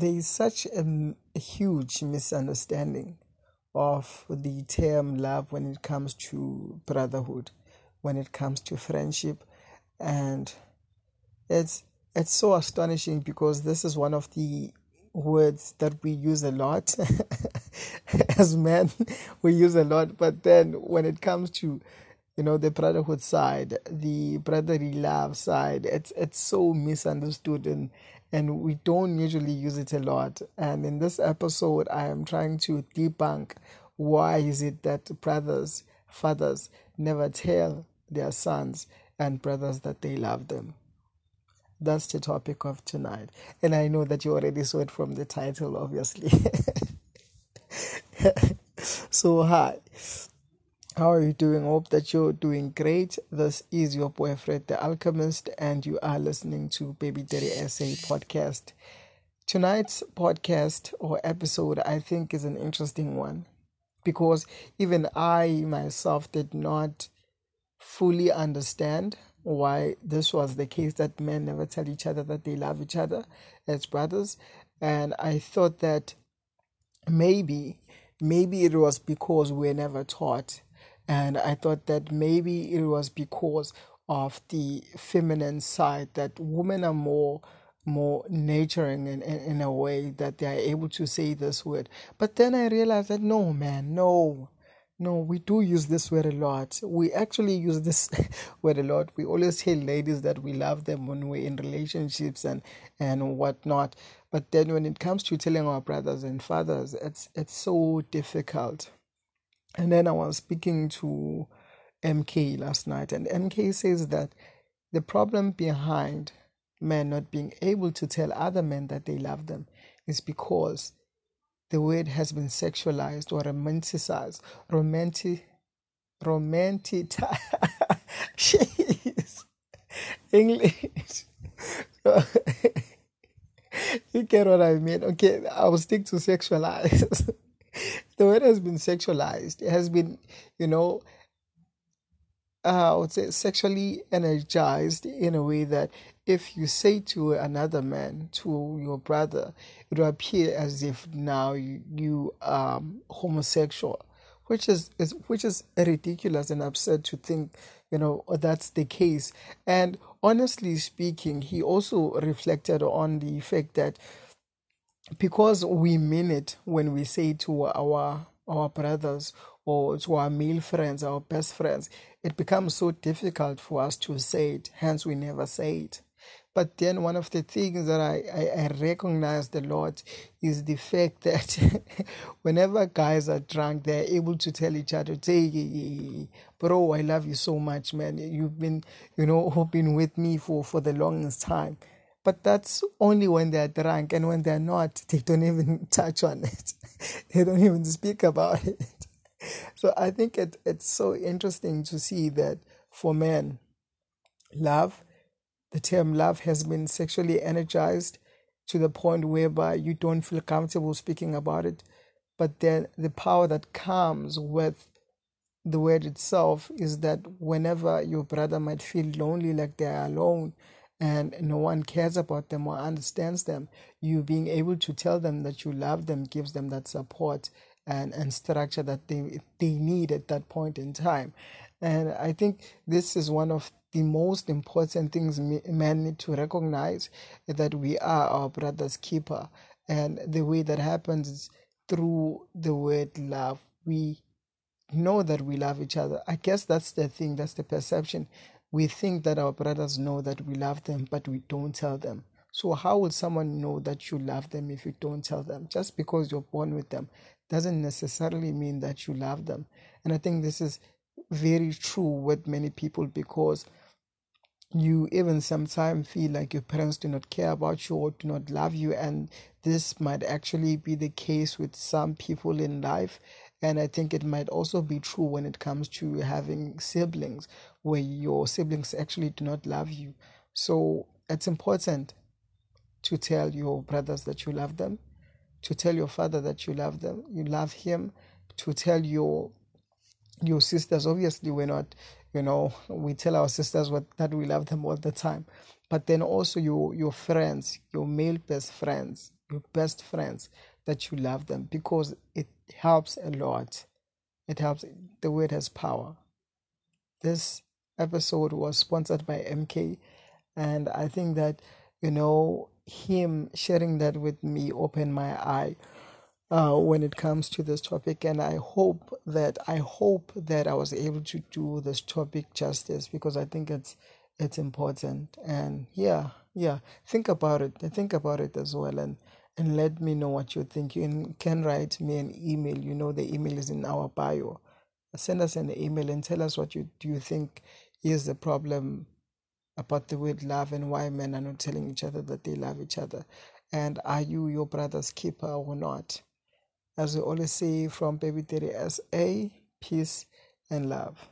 there is such a, a huge misunderstanding of the term love when it comes to brotherhood, when it comes to friendship, and it's it's so astonishing because this is one of the words that we use a lot. As men we use a lot. But then when it comes to you know the brotherhood side the brotherly love side it's it's so misunderstood and and we don't usually use it a lot. And in this episode i am trying to debunk why is it that brothers fathers never tell their sons and brothers that they love them. That's the topic of tonight. And i know that you already saw it from the title obviously. So hi how are you doing? Hope that you're doing great. This is your boyfriend, the Alchemist, and you are listening to Baby Daddy SA podcast. Tonight's podcast or episode, I think, is an interesting one because even I myself did not fully understand why this was the case that men never tell each other that they love each other as brothers. And I thought that maybe, maybe it was because we're never taught and I thought that maybe it was because of the feminine side that women are more more nurturing in, in, in a way that they are able to say this word. But then I realized that no, man, no, no, we do use this word a lot. We actually use this word a lot. We always tell ladies that we love them when we're in relationships and and whatnot. But then when it comes to telling our brothers and fathers, it's it's so difficult. And then I was speaking to MK last night, and MK says that the problem behind men not being able to tell other men that they love them is because the word has been sexualized or romanticized. Romantic, romantic. Jeez, English. you get what I mean? Okay, I will stick to sexualized the word has been sexualized. It has been, you know, uh, I would say sexually energized in a way that if you say to another man, to your brother, it will appear as if now you, you are homosexual, which is, is which is ridiculous and absurd to think, you know, that's the case. And honestly speaking, he also reflected on the fact that because we mean it when we say to our our brothers or to our male friends, our best friends, it becomes so difficult for us to say it. Hence, we never say it. But then one of the things that I, I, I recognize a lot is the fact that whenever guys are drunk, they're able to tell each other, say, bro, I love you so much, man. You've been, you know, been with me for, for the longest time. But that's only when they're drunk, and when they're not, they don't even touch on it. they don't even speak about it. So I think it, it's so interesting to see that for men, love, the term love has been sexually energized to the point whereby you don't feel comfortable speaking about it. But then the power that comes with the word itself is that whenever your brother might feel lonely, like they're alone, and no one cares about them or understands them, you being able to tell them that you love them gives them that support and, and structure that they they need at that point in time. And I think this is one of the most important things men need to recognize that we are our brother's keeper. And the way that happens is through the word love. We know that we love each other. I guess that's the thing, that's the perception we think that our brothers know that we love them, but we don't tell them. So, how will someone know that you love them if you don't tell them? Just because you're born with them doesn't necessarily mean that you love them. And I think this is very true with many people because you even sometimes feel like your parents do not care about you or do not love you and this might actually be the case with some people in life and i think it might also be true when it comes to having siblings where your siblings actually do not love you. So it's important to tell your brothers that you love them, to tell your father that you love them, you love him, to tell your your sisters. Obviously, we're not, you know, we tell our sisters what that we love them all the time, but then also your your friends, your male best friends, your best friends that you love them because it helps a lot. It helps. The word has power. This episode was sponsored by MK, and I think that you know him sharing that with me opened my eye uh, when it comes to this topic and i hope that i hope that i was able to do this topic justice because i think it's it's important and yeah yeah think about it think about it as well and and let me know what you think. You can write me an email. You know the email is in our bio. Send us an email and tell us what you do you think is the problem about the word love and why men are not telling each other that they love each other. And are you your brother's keeper or not? As we always say from Baby Daddy SA, peace and love.